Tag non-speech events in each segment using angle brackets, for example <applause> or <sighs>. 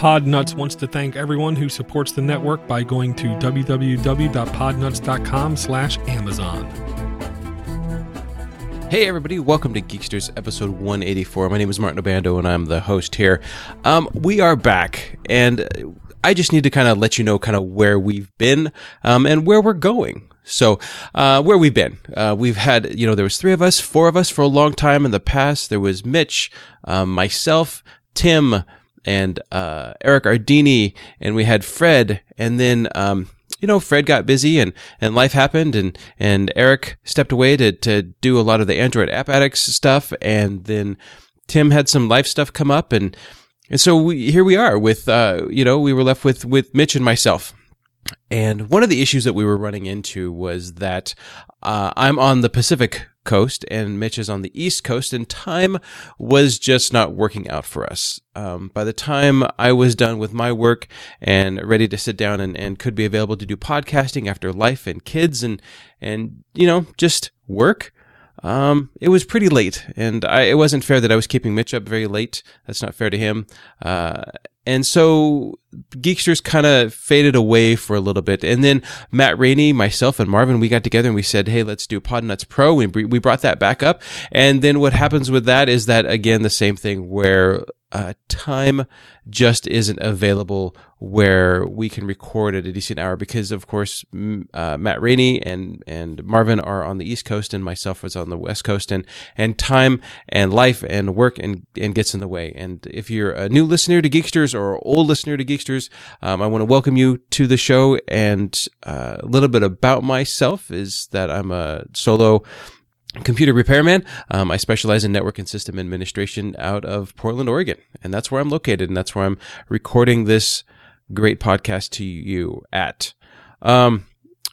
Podnuts wants to thank everyone who supports the network by going to www.podnuts.com slash Amazon. Hey everybody, welcome to Geeksters episode 184. My name is Martin Obando and I'm the host here. Um, we are back and I just need to kind of let you know kind of where we've been um, and where we're going. So, uh, where we've been, uh, we've had, you know, there was three of us, four of us for a long time in the past. There was Mitch, um, myself, Tim, and, uh, Eric Ardini, and we had Fred, and then, um, you know, Fred got busy and, and life happened and, and Eric stepped away to, to do a lot of the Android App Addicts stuff. And then Tim had some life stuff come up and, and so we, here we are with, uh, you know, we were left with, with Mitch and myself. And one of the issues that we were running into was that uh, I'm on the Pacific coast and Mitch is on the East Coast, and time was just not working out for us. Um, by the time I was done with my work and ready to sit down and, and could be available to do podcasting after life and kids and and you know just work, um, it was pretty late, and I, it wasn't fair that I was keeping Mitch up very late. That's not fair to him. Uh, and so Geeksters kind of faded away for a little bit. And then Matt Rainey, myself, and Marvin, we got together and we said, hey, let's do Podnuts Pro. We, we brought that back up. And then what happens with that is that, again, the same thing where uh, time just isn't available where we can record at a decent hour because, of course, uh, Matt Rainey and and Marvin are on the East Coast and myself was on the West Coast, and and time and life and work and and gets in the way. And if you're a new listener to Geeksters or old listener to Geeksters, um, I want to welcome you to the show. And uh, a little bit about myself is that I'm a solo computer repairman. Um, I specialize in network and system administration out of Portland, Oregon, and that's where I'm located, and that's where I'm recording this great podcast to you at. Um,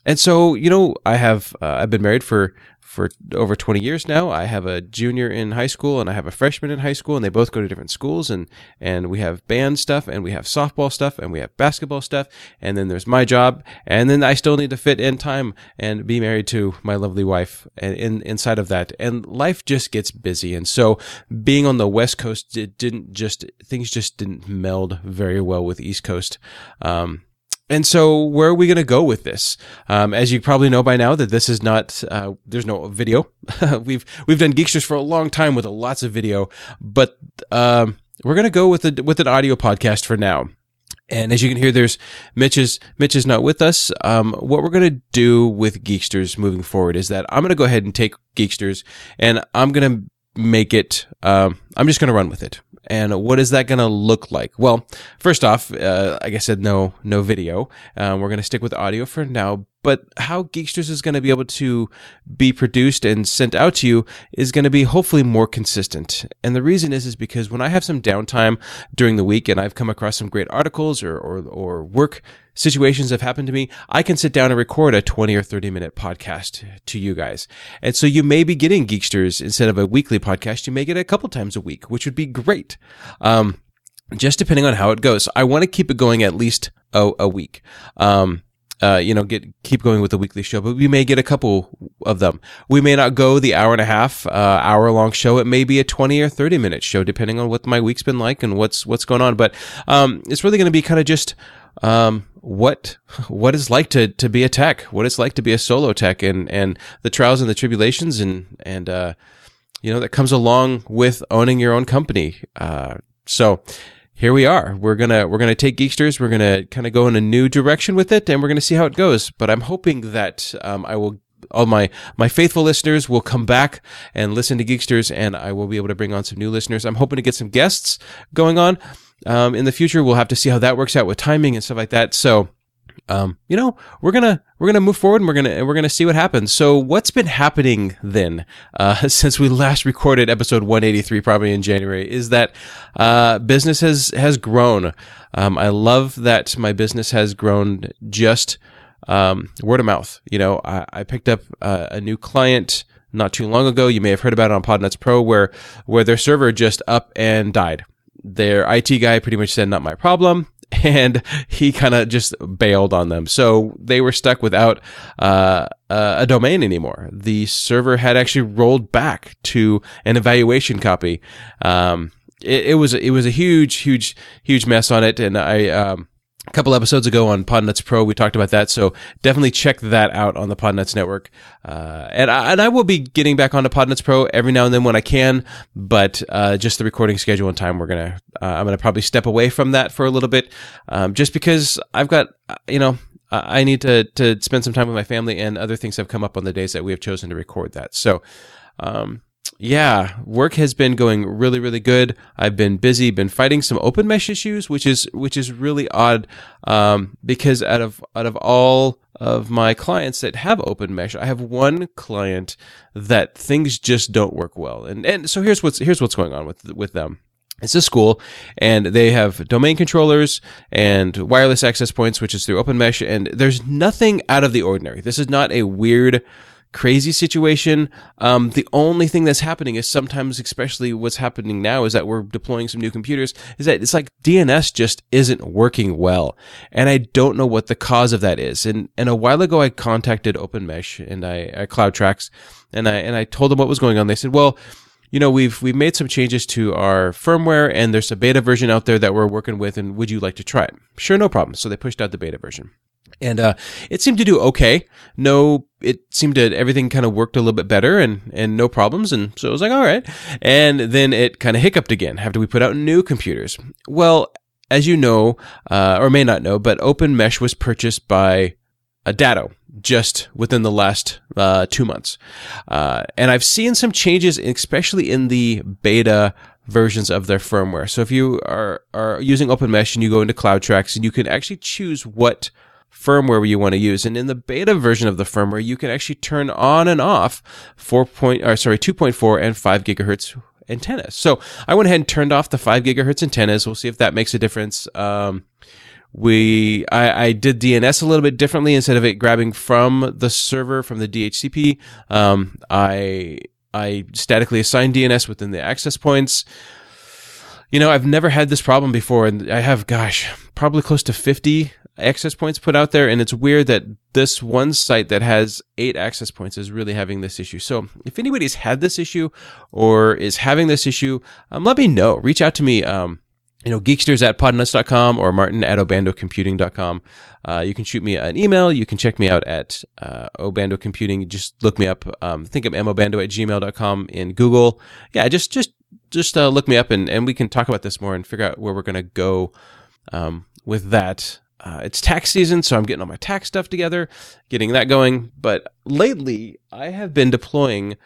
and so, you know, I have uh, I've been married for for over 20 years now. I have a junior in high school and I have a freshman in high school and they both go to different schools and, and we have band stuff and we have softball stuff and we have basketball stuff. And then there's my job. And then I still need to fit in time and be married to my lovely wife and in, inside of that. And life just gets busy. And so being on the West Coast, it didn't just, things just didn't meld very well with East Coast. Um, and so, where are we going to go with this? Um, as you probably know by now, that this is not uh, there's no video. <laughs> we've we've done Geeksters for a long time with lots of video, but um, we're going to go with a with an audio podcast for now. And as you can hear, there's Mitch is Mitch is not with us. Um, what we're going to do with Geeksters moving forward is that I'm going to go ahead and take Geeksters and I'm going to make it. Um, I'm just going to run with it. And what is that going to look like? Well, first off, uh, like I said, no, no video. Um, we're going to stick with audio for now. But how Geeksters is going to be able to be produced and sent out to you is going to be hopefully more consistent. And the reason is, is because when I have some downtime during the week and I've come across some great articles or, or, or work situations have happened to me, I can sit down and record a 20 or 30 minute podcast to you guys. And so you may be getting Geeksters instead of a weekly podcast. You may get it a couple times a week, which would be great. Um, just depending on how it goes. I want to keep it going at least a, a week. Um, uh, you know, get keep going with the weekly show, but we may get a couple of them. We may not go the hour and a half, uh, hour long show. It may be a twenty or thirty minute show, depending on what my week's been like and what's what's going on. But um, it's really going to be kind of just um, what what it's like to to be a tech, what it's like to be a solo tech, and and the trials and the tribulations, and and uh, you know that comes along with owning your own company. Uh, so here we are. We're gonna we're gonna take Geeksters. We're gonna kind of go in a new direction with it, and we're gonna see how it goes. But I'm hoping that um, I will all my my faithful listeners will come back and listen to Geeksters, and I will be able to bring on some new listeners. I'm hoping to get some guests going on um, in the future. We'll have to see how that works out with timing and stuff like that. So, um, you know, we're gonna we're gonna move forward and we're gonna we're gonna see what happens. So, what's been happening then uh, <laughs> since we last recorded episode 183, probably in January, is that uh, business has has grown. Um, I love that my business has grown just um, word of mouth. You know, I, I picked up uh, a new client not too long ago. You may have heard about it on Podnuts Pro, where where their server just up and died their IT guy pretty much said, not my problem. <laughs> And he kind of just bailed on them. So they were stuck without uh, a domain anymore. The server had actually rolled back to an evaluation copy. Um, it, it was it was a huge, huge, huge mess on it, and I. Um, a couple episodes ago on Podnuts Pro, we talked about that. So definitely check that out on the Podnuts network. Uh, and I, and I will be getting back onto Podnuts Pro every now and then when I can, but, uh, just the recording schedule and time, we're to, uh, I'm to probably step away from that for a little bit. Um, just because I've got, uh, you know, I need to, to spend some time with my family and other things have come up on the days that we have chosen to record that. So, um, yeah, work has been going really, really good. I've been busy, been fighting some open mesh issues, which is which is really odd, um, because out of out of all of my clients that have open mesh, I have one client that things just don't work well, and and so here's what's here's what's going on with with them. It's a school and they have domain controllers and wireless access points, which is through open mesh. And there's nothing out of the ordinary. This is not a weird crazy situation. Um, the only thing that's happening is sometimes, especially what's happening now, is that we're deploying some new computers. Is that it's like DNS just isn't working well, and I don't know what the cause of that is. And and a while ago, I contacted OpenMesh and I, I CloudTrax, and I and I told them what was going on. They said, well you know we've we've made some changes to our firmware and there's a beta version out there that we're working with and would you like to try it sure no problem so they pushed out the beta version and uh, it seemed to do okay. No, it seemed to everything kind of worked a little bit better, and and no problems. And so I was like, all right. And then it kind of hiccuped again after we put out new computers. Well, as you know, uh, or may not know, but Open Mesh was purchased by a Datto just within the last uh, two months, uh, and I've seen some changes, especially in the beta versions of their firmware. So if you are are using Open Mesh and you go into CloudTrax and you can actually choose what firmware you want to use. And in the beta version of the firmware, you can actually turn on and off 4. Point, or sorry, 2.4 and 5 gigahertz antennas. So I went ahead and turned off the 5 gigahertz antennas. We'll see if that makes a difference. Um, we I, I, did DNS a little bit differently instead of it grabbing from the server from the DHCP. Um, I I statically assigned DNS within the access points. You know, I've never had this problem before, and I have, gosh, probably close to 50 access points put out there. And it's weird that this one site that has eight access points is really having this issue. So if anybody's had this issue or is having this issue, um, let me know. Reach out to me. Um, you know, geeksters at podnuts.com or martin at obandocomputing.com. Uh, you can shoot me an email. You can check me out at uh, Obando Computing. Just look me up. Um, think of mobando at gmail.com in Google. Yeah, just, just, just uh, look me up and, and we can talk about this more and figure out where we're going to go um, with that. Uh, it's tax season, so I'm getting all my tax stuff together, getting that going. But lately, I have been deploying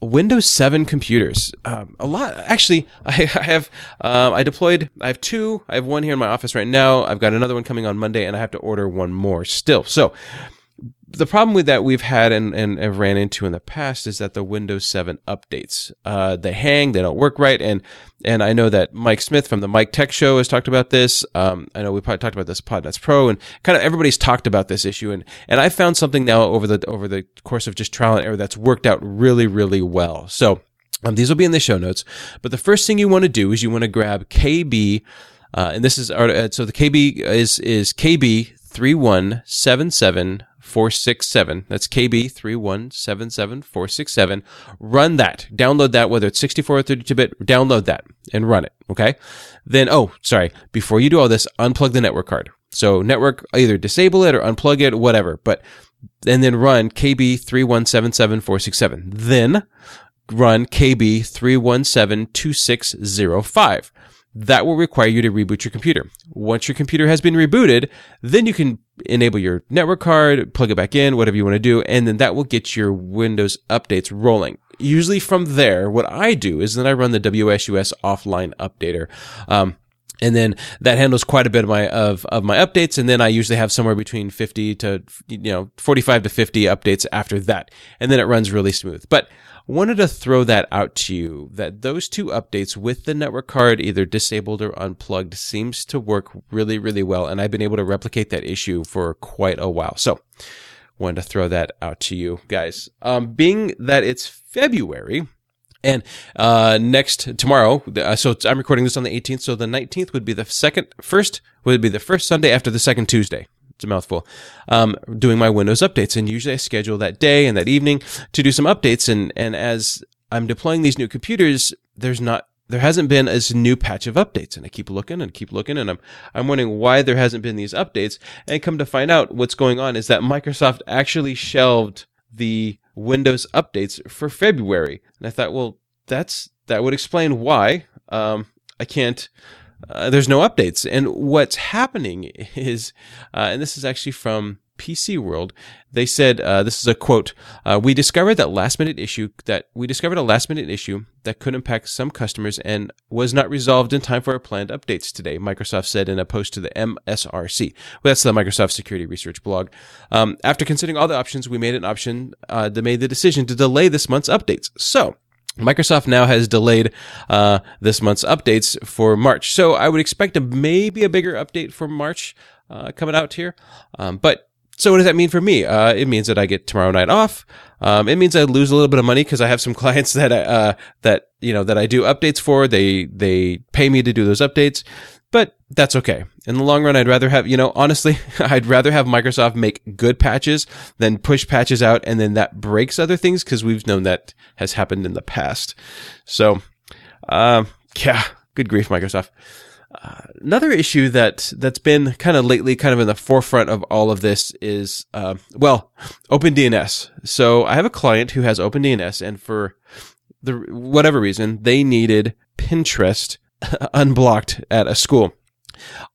Windows 7 computers. Um, a lot, actually. <laughs> I, I have, um, I deployed. I have two. I have one here in my office right now. I've got another one coming on Monday, and I have to order one more still. So the problem with that we've had and, and ran into in the past is that the Windows 7 updates, uh, they hang, they don't work right. And, and I know that Mike Smith from the Mike Tech Show has talked about this. Um, I know we probably talked about this Podnuts Pro and kind of everybody's talked about this issue. And, and I found something now over the, over the course of just trial and error that's worked out really, really well. So, um, these will be in the show notes. But the first thing you want to do is you want to grab KB, uh, and this is, uh, so the KB is, is KB 3177 467. That's KB 3177467. Run that. Download that, whether it's 64 or 32 bit, download that and run it. Okay. Then, oh, sorry. Before you do all this, unplug the network card. So network, either disable it or unplug it, whatever. But, and then run KB 3177467. Then run KB 3172605 that will require you to reboot your computer. Once your computer has been rebooted, then you can enable your network card, plug it back in, whatever you want to do, and then that will get your Windows updates rolling. Usually from there, what I do is then I run the WSUS offline updater. Um, and then that handles quite a bit of my of of my updates and then i usually have somewhere between 50 to you know 45 to 50 updates after that and then it runs really smooth but wanted to throw that out to you that those two updates with the network card either disabled or unplugged seems to work really, really well. And I've been able to replicate that issue for quite a while. So wanted to throw that out to you guys. Um, being that it's February, and uh, next tomorrow, uh, so I'm recording this on the 18th. So the 19th would be the second, first would be the first Sunday after the second Tuesday it's a mouthful, um, doing my Windows updates. And usually I schedule that day and that evening to do some updates. And, and as I'm deploying these new computers, there's not there hasn't been this new patch of updates. And I keep looking and keep looking and I'm, I'm wondering why there hasn't been these updates. And come to find out what's going on is that Microsoft actually shelved the Windows updates for February. And I thought, well, that's, that would explain why, um, I can't, uh, there's no updates. And what's happening <laughs> is, uh, and this is actually from PC World, they said uh, this is a quote: uh, "We discovered that last minute issue that we discovered a last minute issue that could impact some customers and was not resolved in time for our planned updates today." Microsoft said in a post to the MSRC. Well, that's the Microsoft Security Research blog. Um, after considering all the options, we made an option uh, that made the decision to delay this month's updates. So. Microsoft now has delayed uh, this month's updates for March, so I would expect a maybe a bigger update for March uh, coming out here. Um, but so what does that mean for me? Uh, it means that I get tomorrow night off. Um, it means I lose a little bit of money because I have some <laughs> clients that I, uh, that you know that I do updates for. They they pay me to do those updates, but that's okay. In the long run, I'd rather have you know honestly, <laughs> I'd rather have Microsoft make good patches than push patches out and then that breaks other things because we've known that has happened in the past. So, um, yeah, good grief, Microsoft another issue that that's been kind of lately, kind of in the forefront of all of this is, uh, well, OpenDNS. So I have a client who has OpenDNS, and for the whatever reason, they needed Pinterest <laughs> unblocked at a school.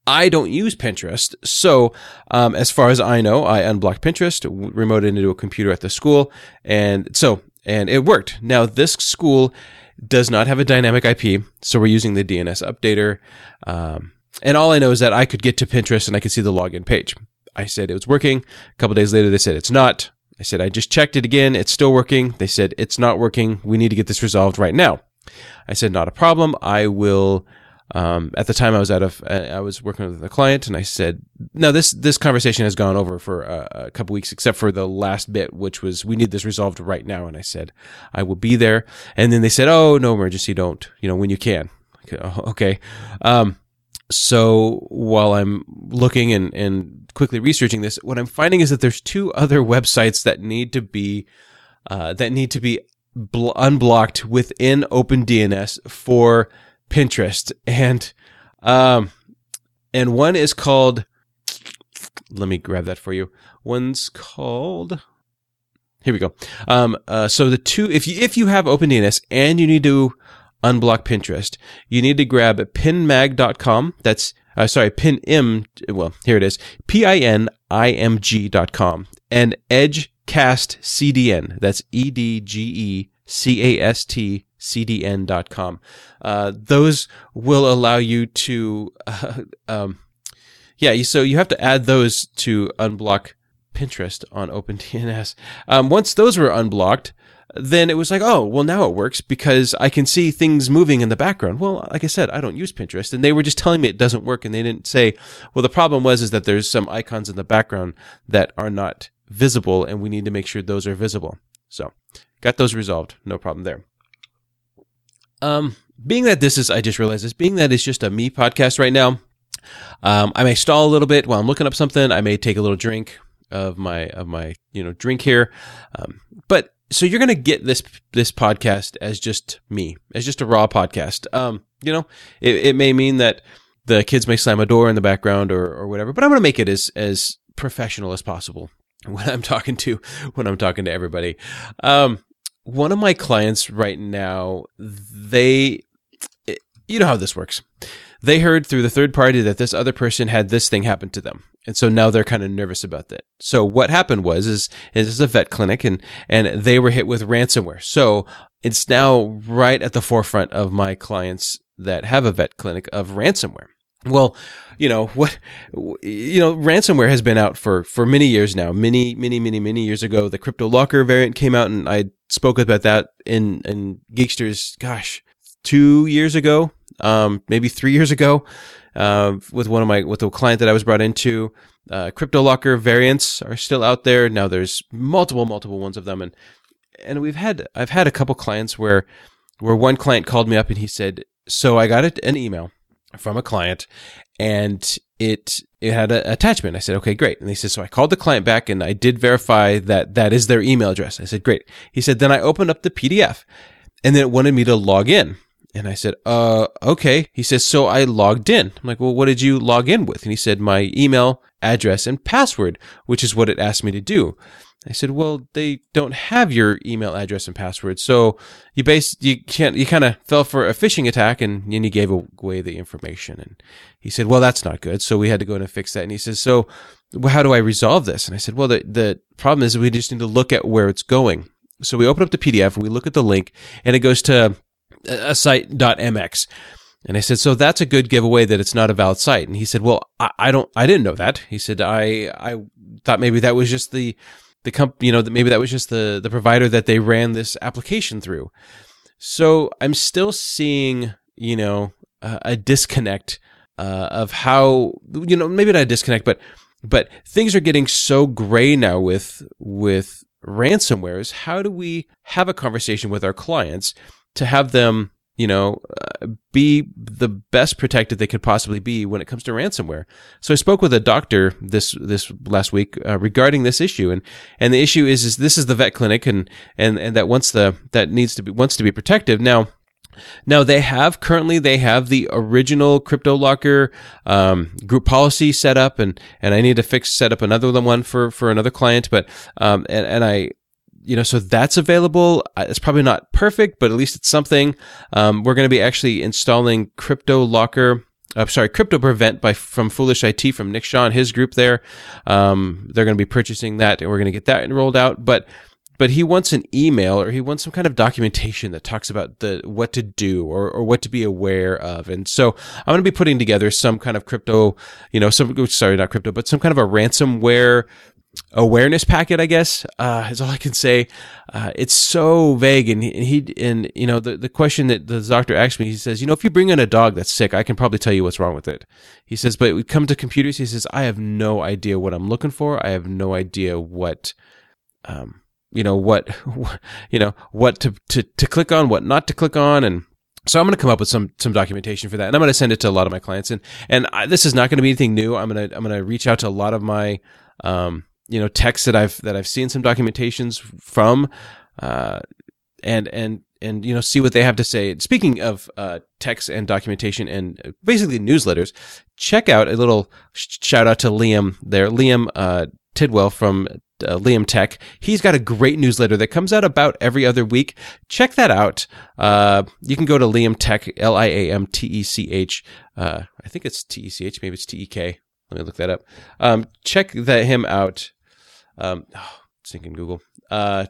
I don't use Pinterest, so um, as far as I know, I unblocked Pinterest, remoted into a computer at the school, and so and it worked. Now this school does not have a dynamic IP, so we're using the DNS updater. Um, and all I know is that I could get to Pinterest and I could see the login page. I said it was working. A couple days later, they said it's not. I said I just checked it again. It's still working. They said it's not working. We need to get this resolved right now. I said not a problem. I will um, at the time, I was out of, uh, I was working with a client, and I said, "No, this this conversation has gone over for a, a couple weeks, except for the last bit, which was we need this resolved right now." And I said, "I will be there." And then they said, "Oh, no emergency, don't. You know, when you can." Okay. Um, so while I'm looking and and quickly researching this, what I'm finding is that there's two other websites that need to be uh, that need to be bl- unblocked within OpenDNS for Pinterest, and um, and one is called. Let me grab that for you. One's called. Here we go. Um, uh, so the two, if you if you have OpenDNS and you need to unblock Pinterest, you need to grab pinmag.com. That's uh, sorry, pinim. Well, here it is. P i n i m g dot com and Edgecast CDN. That's E D G E C A S T cdn.com. Uh, those will allow you to, uh, <laughs> um, yeah, so you have to add those to unblock Pinterest on OpenDNS. Um, once those were unblocked, then it was like, oh, well, now it works because I can see things moving in the background. Well, like I said, I don't use Pinterest, and they were just telling me it doesn't work, and they didn't say, well, the problem was is that there's some icons in the background that are not visible, and we need to make sure those are visible. So, got those resolved, no problem there. Um, being that this is, I just realized this, being that it's just a me podcast right now, um, I may stall a little bit while I'm looking up something. I may take a little drink of my, of my, you know, drink here. Um, but so you're going to get this, this podcast as just me, as just a raw podcast. Um, you know, it, it may mean that the kids may slam a door in the background or, or whatever, but I'm going to make it as, as professional as possible <laughs> when I'm talking to, when I'm talking to everybody. Um, one of my clients right now, they, you know how this works. They heard through the third party that this other person had this thing happen to them. And so now they're kind of nervous about that. So what happened was, is, is this is a vet clinic and, and they were hit with ransomware. So it's now right at the forefront of my clients that have a vet clinic of ransomware. Well, you know <laughs> what, you know, ransomware has been out for, for many years now. Many, many, many, many years ago, the CryptoLocker variant came out and I spoke about that in, in Geeksters, gosh, two years ago, um, maybe three years ago, uh, with one of my, with a client that I was brought into. Uh, CryptoLocker variants are still out there. Now there's multiple, multiple ones of them. And, and we've had, I've had a couple clients where, where one client called me up and he said, so I got an email from a client and it it had an attachment. I said, okay, great. And he said, so I called the client back and I did verify that that is their email address. I said, great. He said, then I opened up the PDF and then it wanted me to log in. and I said, uh, okay. He says, so I logged in. I'm like, well, what did you log in with? And he said, my email address and password, which is what it asked me to do. I said, well, they don't have your email address and password. So you base, you can't, you kind of fell for a phishing attack and, and you gave away the information. And he said, well, that's not good. So we had to go in and fix that. And he says, so how do I resolve this? And I said, well, the, the problem is we just need to look at where it's going. So we open up the PDF and we look at the link and it goes to uh, a site.mx. And I said, so that's a good giveaway that it's not a valid site. And he said, well, I, I don't, I didn't know that. He said, I, I thought maybe that was just the, the company, you know, that maybe that was just the, the provider that they ran this application through. So I'm still seeing, you know, uh, a disconnect, uh, of how, you know, maybe not a disconnect, but, but things are getting so gray now with, with ransomwares. How do we have a conversation with our clients to have them you know, uh, be the best protected they could possibly be when it comes to ransomware. So I spoke with a doctor this this last week uh, regarding this issue, and and the issue is is this is the vet clinic, and and and that once the that needs to be wants to be protective now. Now they have currently they have the original CryptoLocker um, group policy set up, and and I need to fix set up another one for for another client. But um, and and I you know, so that's available. Uh, it's probably not perfect, but at least it's something. Um, we're going to be actually installing Crypto Locker. Uh, sorry, Crypto Prevent by from Foolish IT from Nick Shaw and his group there. Um, they're going to be purchasing that, and we're going to get that rolled out. But but he wants an email or he wants some kind of documentation that talks about the what to do or, or what to be aware of. And so I'm going to be putting together some kind of crypto, you know, some sorry, not crypto, but some kind of a ransomware awareness packet, I guess, uh, is all I can say. Uh, it's so vague. And he, and he, and, you know, the, the question that the doctor asked me, he says, you know, if you bring in a dog that's sick, I can probably tell you what's wrong with it. He says, but we come to computers. He says, I have no idea what I'm looking for. I have no idea what, um, you know, what, <laughs> you know, what to, to, to click on, what not to click on. And, so I'm going to come up with some some documentation for that, and I'm going to send it to a lot of my clients. and And I, this is not going to be anything new. I'm going to I'm to reach out to a lot of my um, you know texts that I've that I've seen some documentations from, uh, and and and you know see what they have to say. Speaking of uh, text and documentation and basically newsletters, check out a little shout out to Liam there, Liam uh, Tidwell from uh, Liam Tech. He's got a great newsletter that comes out about every other week. Check that out. Uh, you can go to Liam Tech, L I A M T E C H. Uh, I think it's T E C H, maybe it's T E K. Let me look that up. Um, check that him out. Um, <sighs> oh, thinking Google. Uh,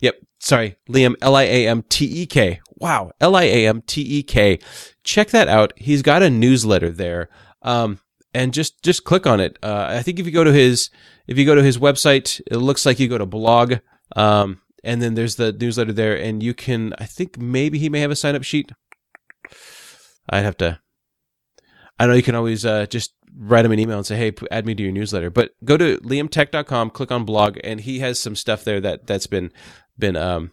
yep. Sorry, Liam. L I A M T E K. Wow, L I A M T E K. Check that out. He's got a newsletter there. Um, and just just click on it. Uh, I think if you go to his if you go to his website, it looks like you go to blog. Um, and then there's the newsletter there, and you can. I think maybe he may have a sign up sheet. I'd have to. I know you can always uh, just write him an email and say, "Hey, add me to your newsletter." But go to liamtek.com, click on blog, and he has some stuff there that that's been been um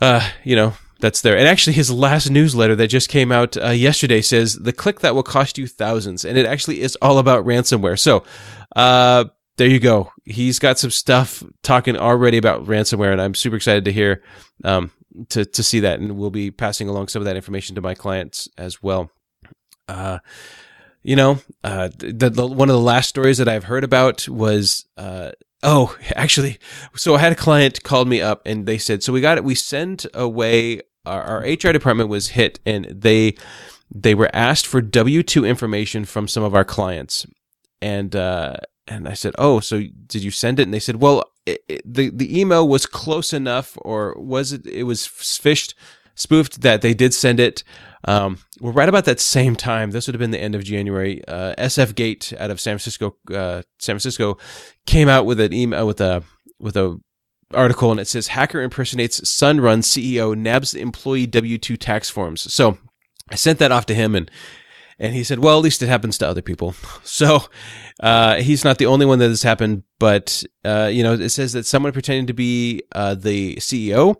uh you know that's there. And actually, his last newsletter that just came out uh, yesterday says the click that will cost you thousands, and it actually is all about ransomware. So, uh, there you go. He's got some stuff talking already about ransomware, and I'm super excited to hear um, to to see that, and we'll be passing along some of that information to my clients as well. Uh, you know, uh, the, the, one of the last stories that I've heard about was, uh, oh, <laughs> actually, so I had a client called me up and they said, so we got it, we sent away our, our HR department was hit and they, they were asked for W two information from some of our clients, and uh, and I said, oh, so did you send it? And they said, well, it, it, the the email was close enough, or was it? It was phished, spoofed that they did send it. Um, well, right about that same time, this would have been the end of January. Uh, SF Gate out of San Francisco, uh, San Francisco, came out with an email with a with a article, and it says hacker impersonates Sunrun CEO nabs employee W two tax forms. So I sent that off to him, and and he said, well, at least it happens to other people. <laughs> So uh, he's not the only one that has happened, but uh, you know, it says that someone pretending to be uh, the CEO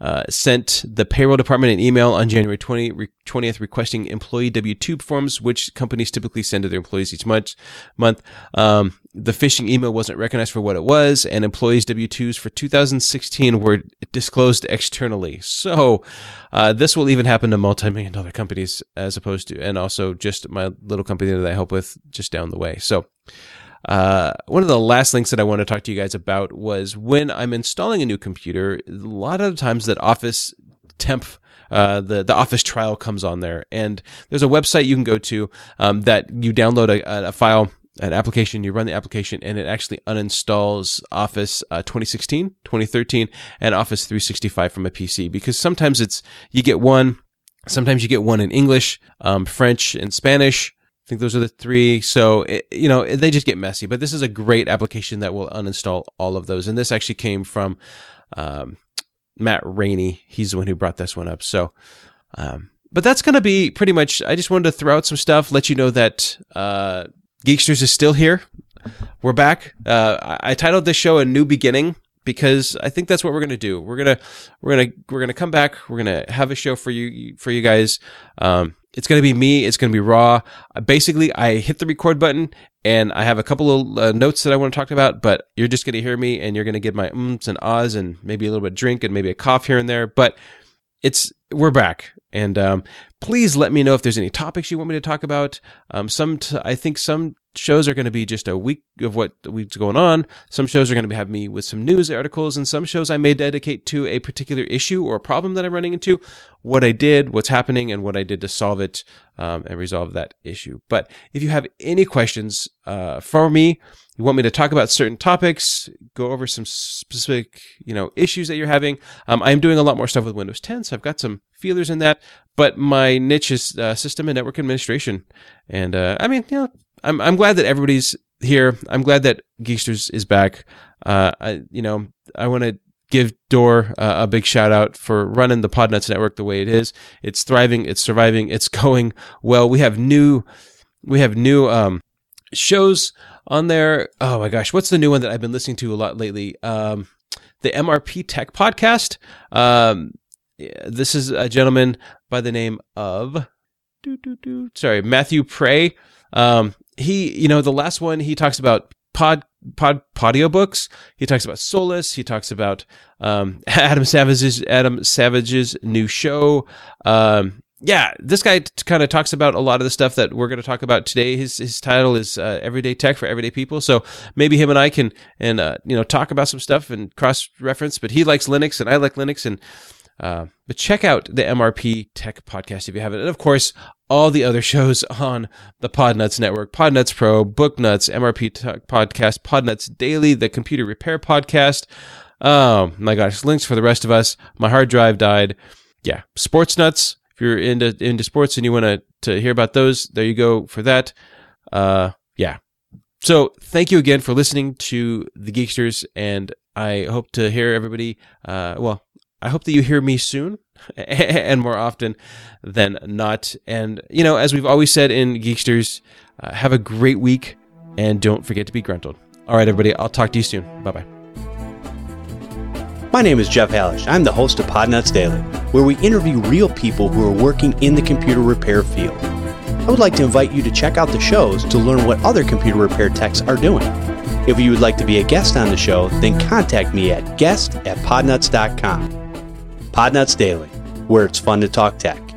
uh, sent the payroll department an email on January 20, 20th requesting employee W-2 forms, which companies typically send to their employees each month. month. Um, the phishing email wasn't recognized for what it was, and employees' W-2s for 2016 were disclosed externally. So uh, this will even happen to multi-million dollar companies as opposed to, and also just my little company that I help with just down the way. So uh, one of the last links that I want to talk to you guys about was when I'm installing a new computer, a lot of times that Office temp uh, the the Office trial comes on there, and there's a website you can go to um, that you download a, a, file, an application, you run the application, and it actually uninstalls Office uh, 2016, 2013, and Office 365 from a PC because sometimes it's you get one, sometimes you get one in English, um, French, and Spanish. I think those are the three. So, it, you know, they just get messy. But this is a great application that will uninstall all of those. And this actually came from um, Matt Rainey. He's the one who brought this one up. So, um, but that's going to be pretty much. I just wanted to throw out some stuff, let you know that uh, Geeksters is still here. We're back. Uh, I, I titled this show "A New Beginning." Because I think that's what we're gonna do. We're gonna we're gonna we're gonna come back. We're gonna have a show for you for you guys. Um, it's going to be me. It's going to be raw. Uh, basically, I hit the record button and I have a couple of uh, notes that I want to talk about, but you're just going to hear me and you're going to get my ums and ahs and maybe a little bit of drink and maybe a cough here and there. But it's, we're back. And um, please let me know if there's any topics you want me to talk about. Um, some, t- I think some shows are going to be just a week of what week's going on. Some shows are going to have me with some news articles, and some shows I may dedicate to a particular issue or problem that I'm running into, what I did, what's happening, and what I did to solve it um, and resolve that issue. But if you have any questions uh, for me, you want me to talk about certain topics, go over some specific, you know, issues that you're having. Um, I'm doing a lot more stuff with Windows 10, so I've got some feelers in that. But my niche is uh, system and network administration, and uh, I mean, you know, I'm I'm glad that everybody's here. I'm glad that Geeksters is back. Uh, I you know I want to give Door uh, a big shout out for running the Podnuts network the way it is. It's thriving. It's surviving. It's <laughs> going well. We have new we have new um, shows on there. Oh my gosh, what's the new one that I've been listening to a lot lately? Um, the MRP Tech Podcast. Um, this is a gentleman by the name of, sorry, Matthew Prey. Um, he, you know, the last one he talks about pod pod Podiobooks. He talks about Solus. He talks about um, <laughs> Adam Savage's Adam Savage's new show. Um, yeah, this guy t- kind of talks about a lot of the stuff that we're going to talk about today. His his title is uh, Everyday Tech for Everyday People. So maybe him and I can and uh, you know talk about some stuff and cross reference. But he likes Linux and I like Linux and. Uh, but check out the MRP Tech podcast if you haven't. And of course, all the other <laughs> shows on the Podnuts Network Podnuts Pro, Booknuts, MRP Tech podcast, Podnuts Daily, the Computer Repair podcast. Oh my gosh, Linux for the rest of us. My hard drive died. Yeah, Sports Nuts if you're into into sports and you want to to hear about those, there you go for that. Uh, yeah. So thank you again for listening to the Geeksters, and I hope to hear everybody. Uh, well, I hope that you hear me soon <laughs> and more often than not. And you know, as we've always said in Geeksters, uh, have a great week, and don't forget to be gruntled. All right, everybody. I'll talk to you soon. Bye bye. My name is Jeff Hallish. I'm the host of Podnuts Daily, where we interview real people who are working in the computer repair field. I would like to invite you to check out the shows to learn what other computer repair techs are doing. If you would like to be a guest on the show, then contact me at guest at podnuts.com. Podnuts Daily, where it's fun to talk tech.